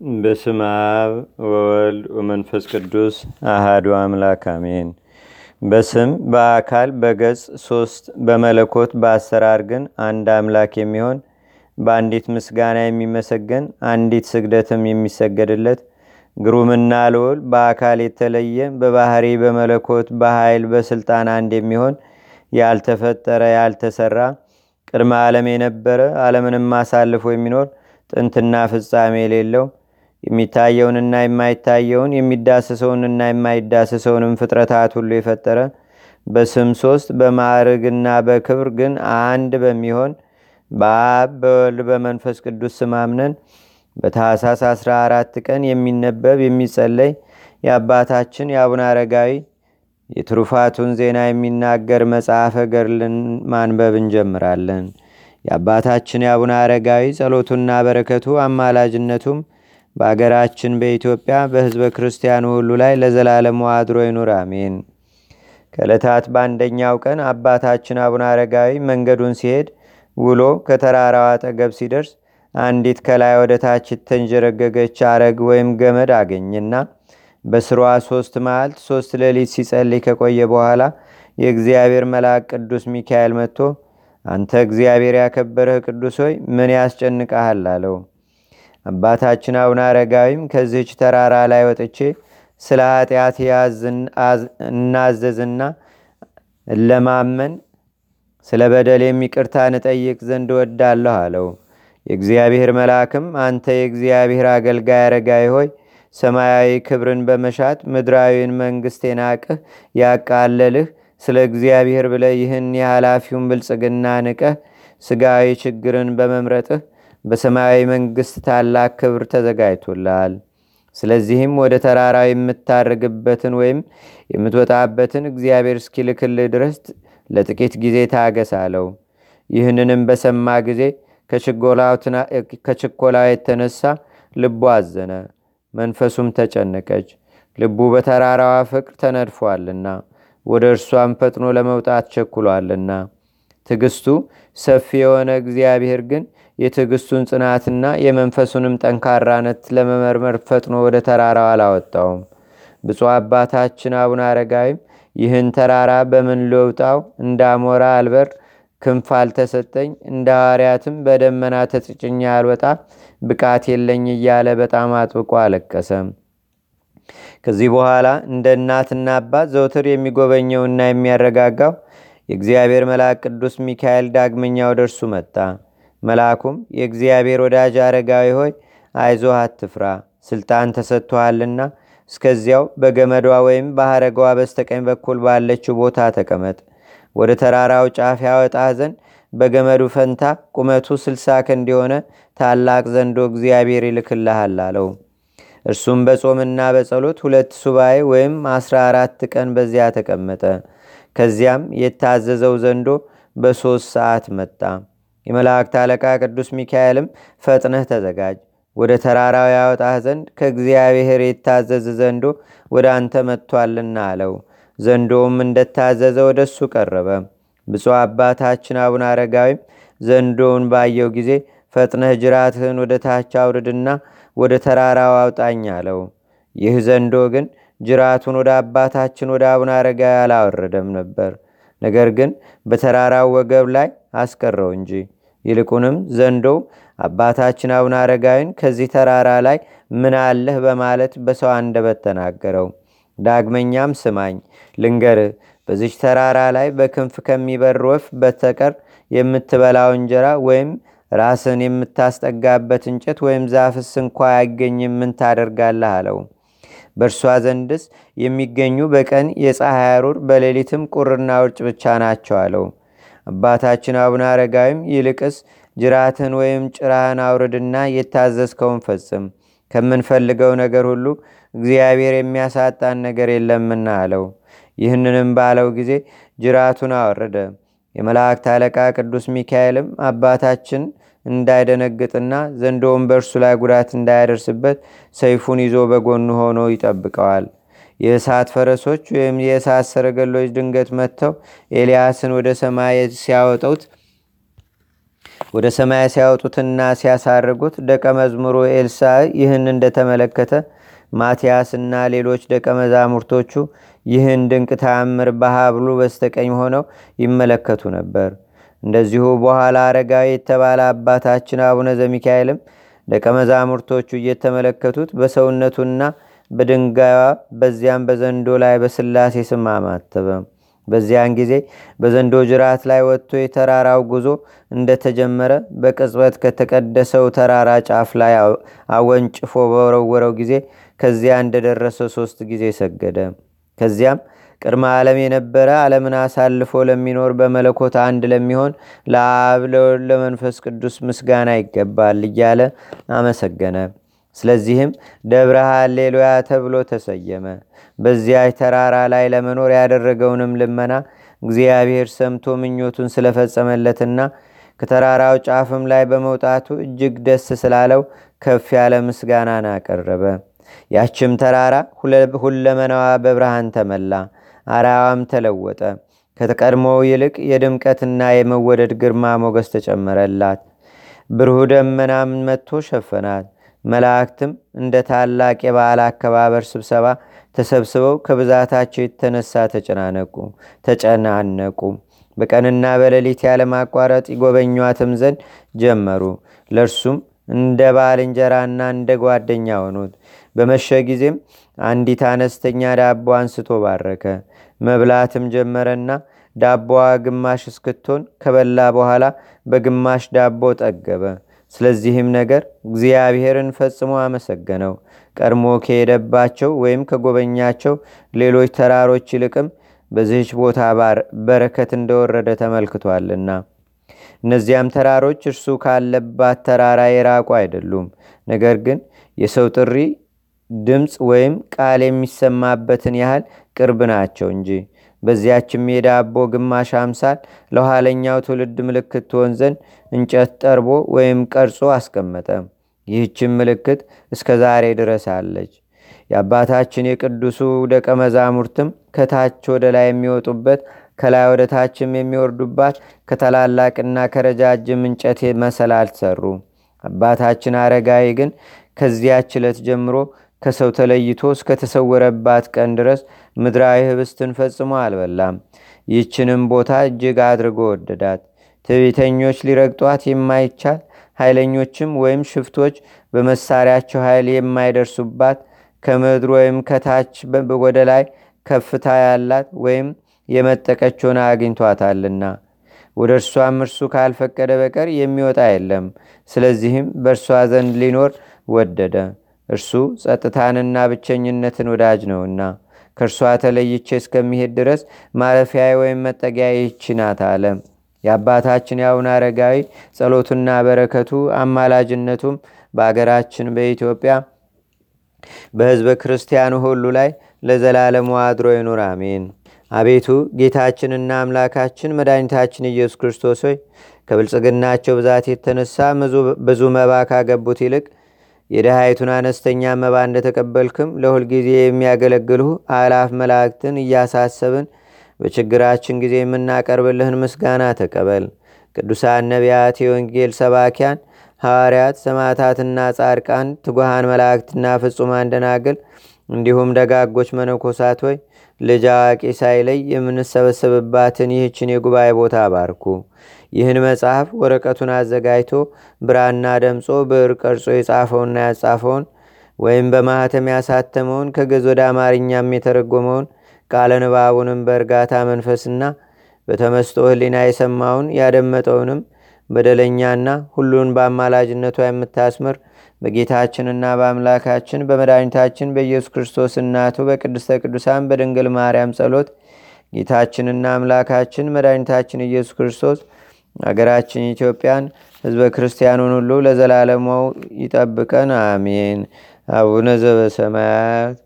በስም አብ ወወልድ ወመንፈስ ቅዱስ አሃዱ አምላክ አሜን። በስም በአካል በገጽ ሶስት በመለኮት በአሰራር ግን አንድ አምላክ የሚሆን በአንዲት ምስጋና የሚመሰገን አንዲት ስግደትም የሚሰገድለት ግሩምና ልውል በአካል የተለየ በባህሪ በመለኮት በኃይል በስልጣን አንድ የሚሆን ያልተፈጠረ ያልተሰራ ቅድመ ዓለም የነበረ ዓለምንም አሳልፎ የሚኖር ጥንትና ፍጻሜ የሌለው የሚታየውንና የማይታየውን የሚዳስሰውንና የማይዳስሰውንም ፍጥረታት ሁሉ የፈጠረ በስም ሶስት በማዕርግና በክብር ግን አንድ በሚሆን በአብ በወልድ በመንፈስ ቅዱስ ስም አምነን በታህሳስ 14 ቀን የሚነበብ የሚጸለይ የአባታችን የአቡነ አረጋዊ የትሩፋቱን ዜና የሚናገር መጽሐፈ ገርልን ማንበብ እንጀምራለን። የአባታችን የአቡነ አረጋዊ ጸሎቱና በረከቱ አማላጅነቱም በአገራችን በኢትዮጵያ በህዝበ ክርስቲያኑ ሁሉ ላይ ለዘላለሙ አድሮ ይኑር፣ አሜን። ከዕለታት በአንደኛው ቀን አባታችን አቡነ አረጋዊ መንገዱን ሲሄድ ውሎ ከተራራው አጠገብ ሲደርስ አንዲት ከላይ ወደ ታች የተንጀረገገች አረግ ወይም ገመድ አገኝና በስሯ ሶስት መዓልት ሶስት ሌሊት ሲጸልይ ከቆየ በኋላ የእግዚአብሔር መልአክ ቅዱስ ሚካኤል መጥቶ አንተ እግዚአብሔር ያከበረህ ቅዱስ ሆይ ምን ያስጨንቀሃል? አለው። አባታችን አቡነ አረጋዊም ከዚህች ተራራ ላይ ወጥቼ ስለ ኃጢአት እናዘዝና ለማመን ስለ በደል የሚቅርታ ንጠይቅ ዘንድ ወዳለሁ አለው። የእግዚአብሔር መልአክም አንተ የእግዚአብሔር አገልጋይ አረጋዊ ሆይ ሰማያዊ ክብርን በመሻት ምድራዊን መንግስት የናቅህ ያቃለልህ ስለ እግዚአብሔር ብለ ይህን የኃላፊውን ብልጽግና ንቀህ ስጋዊ ችግርን በመምረጥህ በሰማያዊ መንግስት ታላቅ ክብር ተዘጋጅቶላል። ስለዚህም ወደ ተራራው የምታርግበትን ወይም የምትወጣበትን እግዚአብሔር እስኪልክልህ ድረስ ለጥቂት ጊዜ ታገስ አለው። ይህንንም በሰማ ጊዜ ከችኮላው የተነሳ ልቡ አዘነ፣ መንፈሱም ተጨነቀች። ልቡ በተራራዋ ፍቅር ተነድፏልና ወደ እርሷም ፈጥኖ ለመውጣት ቸኩሏልና። ትግስቱ ሰፊ የሆነ እግዚአብሔር ግን የትዕግስቱን ጽናትና የመንፈሱንም ጠንካራነት ለመመርመር ፈጥኖ ወደ ተራራው አላወጣውም። ብፁ አባታችን አቡነ አረጋዊም ይህን ተራራ በምን ልውጣው? እንዳሞራ አልበር ክንፍ አልተሰጠኝ፣ እንደ ሐዋርያትም በደመና ተጭጭኛ አልወጣ ብቃት የለኝ እያለ በጣም አጥብቆ አለቀሰም። ከዚህ በኋላ እንደ እናትና አባት ዘውትር የሚጎበኘውና የሚያረጋጋው የእግዚአብሔር መልአክ ቅዱስ ሚካኤል ዳግመኛ ወደ እርሱ መጣ። መልአኩም የእግዚአብሔር ወዳጅ አረጋዊ ሆይ አይዞህ አትፍራ፣ ስልጣን ተሰጥቶሃልና እስከዚያው በገመዷ ወይም በሐረጓ በስተቀኝ በኩል ባለችው ቦታ ተቀመጥ። ወደ ተራራው ጫፍ ያወጣህ ዘንድ በገመዱ ፈንታ ቁመቱ ስልሳ ክንድ የሆነ ታላቅ ዘንዶ እግዚአብሔር ይልክልሃል አለው። እርሱም በጾምና በጸሎት ሁለት ሱባኤ ወይም አስራ አራት ቀን በዚያ ተቀመጠ። ከዚያም የታዘዘው ዘንዶ በሦስት ሰዓት መጣ። የመላእክት አለቃ ቅዱስ ሚካኤልም ፈጥነህ ተዘጋጅ፣ ወደ ተራራው ያወጣህ ዘንድ ከእግዚአብሔር የታዘዝ ዘንዶ ወደ አንተ መጥቷልና አለው። ዘንዶውም እንደታዘዘ ወደ እሱ ቀረበ። ብፁዕ አባታችን አቡነ አረጋዊም ዘንዶውን ባየው ጊዜ ፈጥነህ ጅራትህን ወደ ታች አውርድና ወደ ተራራው አውጣኝ አለው። ይህ ዘንዶ ግን ጅራቱን ወደ አባታችን ወደ አቡነ አረጋዊ አላወረደም ነበር። ነገር ግን በተራራው ወገብ ላይ አስቀረው እንጂ ይልቁንም ዘንዶው አባታችን አቡነ አረጋዊን ከዚህ ተራራ ላይ ምን አለህ በማለት በሰው አንደበት ተናገረው። ዳግመኛም ስማኝ ልንገር በዚች ተራራ ላይ በክንፍ ከሚበር ወፍ በተቀር የምትበላው እንጀራ ወይም ራስን የምታስጠጋበት እንጨት ወይም ዛፍስ እንኳ አይገኝም፣ ምን ታደርጋለህ አለው። በእርሷ ዘንድስ የሚገኙ በቀን የፀሐይ አሩር በሌሊትም ቁርና ውርጭ ብቻ ናቸው አለው። አባታችን አቡነ አረጋዊም ይልቅስ ጅራትን ወይም ጭራህን አውርድና የታዘዝከውን ፈጽም፣ ከምንፈልገው ነገር ሁሉ እግዚአብሔር የሚያሳጣን ነገር የለምና አለው። ይህንንም ባለው ጊዜ ጅራቱን አወረደ። የመላእክት አለቃ ቅዱስ ሚካኤልም አባታችን እንዳይደነግጥና ዘንዶውን በእርሱ ላይ ጉዳት እንዳያደርስበት ሰይፉን ይዞ በጎኑ ሆኖ ይጠብቀዋል። የእሳት ፈረሶች ወይም የእሳት ሰረገሎች ድንገት መጥተው ኤልያስን ወደ ሰማይ ሲያወጡት ወደ ሰማይ ሲያወጡትና ሲያሳርጉት ደቀ መዝሙሩ ኤልሳ ይህን እንደተመለከተ ማቲያስና ሌሎች ደቀ መዛሙርቶቹ ይህን ድንቅ ተአምር በሀብሉ በስተቀኝ ሆነው ይመለከቱ ነበር። እንደዚሁ በኋላ አረጋዊ የተባለ አባታችን አቡነ ዘሚካኤልም ደቀ መዛሙርቶቹ እየተመለከቱት በሰውነቱና በድንጋዩዋ በዚያም በዘንዶ ላይ በስላሴ ስም አማተበ። በዚያን ጊዜ በዘንዶ ጅራት ላይ ወጥቶ የተራራው ጉዞ እንደተጀመረ በቅጽበት ከተቀደሰው ተራራ ጫፍ ላይ አወንጭፎ በወረወረው ጊዜ ከዚያ እንደደረሰ ሶስት ጊዜ ሰገደ። ከዚያም ቅድመ ዓለም የነበረ ዓለምን አሳልፎ ለሚኖር በመለኮት አንድ ለሚሆን ለአብ ለወልድ ለመንፈስ ቅዱስ ምስጋና ይገባል እያለ አመሰገነ። ስለዚህም ደብረ ሃሌሉያ ተብሎ ተሰየመ። በዚያች ተራራ ላይ ለመኖር ያደረገውንም ልመና እግዚአብሔር ሰምቶ ምኞቱን ስለፈጸመለትና ከተራራው ጫፍም ላይ በመውጣቱ እጅግ ደስ ስላለው ከፍ ያለ ምስጋናን አቀረበ። ያችም ተራራ ሁለመናዋ በብርሃን ተመላ፣ አራዋም ተለወጠ። ከተቀድሞው ይልቅ የድምቀትና የመወደድ ግርማ ሞገስ ተጨመረላት። ብርሁ ደመናም መጥቶ ሸፈናት። መላእክትም እንደ ታላቅ የበዓል አከባበር ስብሰባ ተሰብስበው ከብዛታቸው የተነሳ ተጨናነቁ ተጨናነቁ። በቀንና በሌሊት ያለማቋረጥ ይጎበኟትም ዘንድ ጀመሩ። ለእርሱም እንደ ባልንጀራና እንደ ጓደኛ ሆኑት። በመሸ ጊዜም አንዲት አነስተኛ ዳቦ አንስቶ ባረከ። መብላትም ጀመረና ዳቦዋ ግማሽ እስክትሆን ከበላ በኋላ በግማሽ ዳቦ ጠገበ። ስለዚህም ነገር እግዚአብሔርን ፈጽሞ አመሰገነው። ቀድሞ ከሄደባቸው ወይም ከጎበኛቸው ሌሎች ተራሮች ይልቅም በዚህች ቦታ በረከት እንደወረደ ተመልክቷልና። እነዚያም ተራሮች እርሱ ካለባት ተራራ የራቁ አይደሉም። ነገር ግን የሰው ጥሪ ድምፅ ወይም ቃል የሚሰማበትን ያህል ቅርብ ናቸው እንጂ በዚያችም የዳቦ ግማሽ አምሳል ለኋለኛው ትውልድ ምልክት ትሆን ዘንድ እንጨት ጠርቦ ወይም ቀርጾ አስቀመጠ። ይህችም ምልክት እስከ ዛሬ ድረስ አለች። የአባታችን የቅዱሱ ደቀ መዛሙርትም ከታች ወደ ላይ የሚወጡበት ከላይ ወደ ታችም የሚወርዱባት ከታላላቅና ከረጃጅም እንጨት መሰላል ሰሩ። አባታችን አረጋዊ ግን ከዚያች ዕለት ጀምሮ ከሰው ተለይቶ እስከተሰወረባት ቀን ድረስ ምድራዊ ህብስትን ፈጽሞ አልበላም። ይህችንም ቦታ እጅግ አድርጎ ወደዳት። ትዕቢተኞች ሊረግጧት የማይቻል ኃይለኞችም ወይም ሽፍቶች በመሳሪያቸው ኃይል የማይደርሱባት ከምድር ወይም ከታች ወደ ላይ ከፍታ ያላት ወይም የመጠቀች አግኝቷታልና ወደ እርሷም እርሱ ካልፈቀደ በቀር የሚወጣ የለም። ስለዚህም በእርሷ ዘንድ ሊኖር ወደደ። እርሱ ጸጥታንና ብቸኝነትን ወዳጅ ነውና ከእርሷ ተለይቼ እስከሚሄድ ድረስ ማረፊያ ወይም መጠጊያ ይህች ናት አለ። የአባታችን የአቡነ አረጋዊ ጸሎቱና በረከቱ አማላጅነቱም በአገራችን በኢትዮጵያ በህዝበ ክርስቲያኑ ሁሉ ላይ ለዘላለሙ አድሮ ይኑር፣ አሜን። አቤቱ ጌታችንና አምላካችን መድኃኒታችን ኢየሱስ ክርስቶስ ሆይ ከብልጽግናቸው ብዛት የተነሳ ብዙ መባ ካገቡት ይልቅ የድሃይቱን አነስተኛ መባ እንደተቀበልክም ለሁልጊዜ የሚያገለግልሁ አላፍ መላእክትን እያሳሰብን በችግራችን ጊዜ የምናቀርብልህን ምስጋና ተቀበል። ቅዱሳን ነቢያት፣ የወንጌል ሰባኪያን ሐዋርያት፣ ሰማዕታትና ጻድቃን፣ ትጉሃን መላእክትና ፍጹማን ደናግል እንዲሁም ደጋጎች መነኮሳት ሆይ ልጅ አዋቂ ሳይለይ የምንሰበሰብባትን ይህችን የጉባኤ ቦታ አባርኩ። ይህን መጽሐፍ ወረቀቱን አዘጋጅቶ ብራና ደምጾ ብዕር ቀርጾ የጻፈውና ያጻፈውን ወይም በማኅተም ያሳተመውን ከግዕዝ ወደ አማርኛም የተረጎመውን ቃለ ንባቡንም በእርጋታ መንፈስና በተመስጦ ህሊና የሰማውን ያደመጠውንም በደለኛና ሁሉን በአማላጅነቷ የምታስምር በጌታችንና በአምላካችን በመድኃኒታችን በኢየሱስ ክርስቶስ እናቱ በቅድስተ ቅዱሳን በድንግል ማርያም ጸሎት ጌታችንና አምላካችን መድኃኒታችን ኢየሱስ ክርስቶስ አገራችን ኢትዮጵያን ህዝበ ክርስቲያኑን ሁሉ ለዘላለማው ይጠብቀን፣ አሜን። አቡነ ዘበሰማያት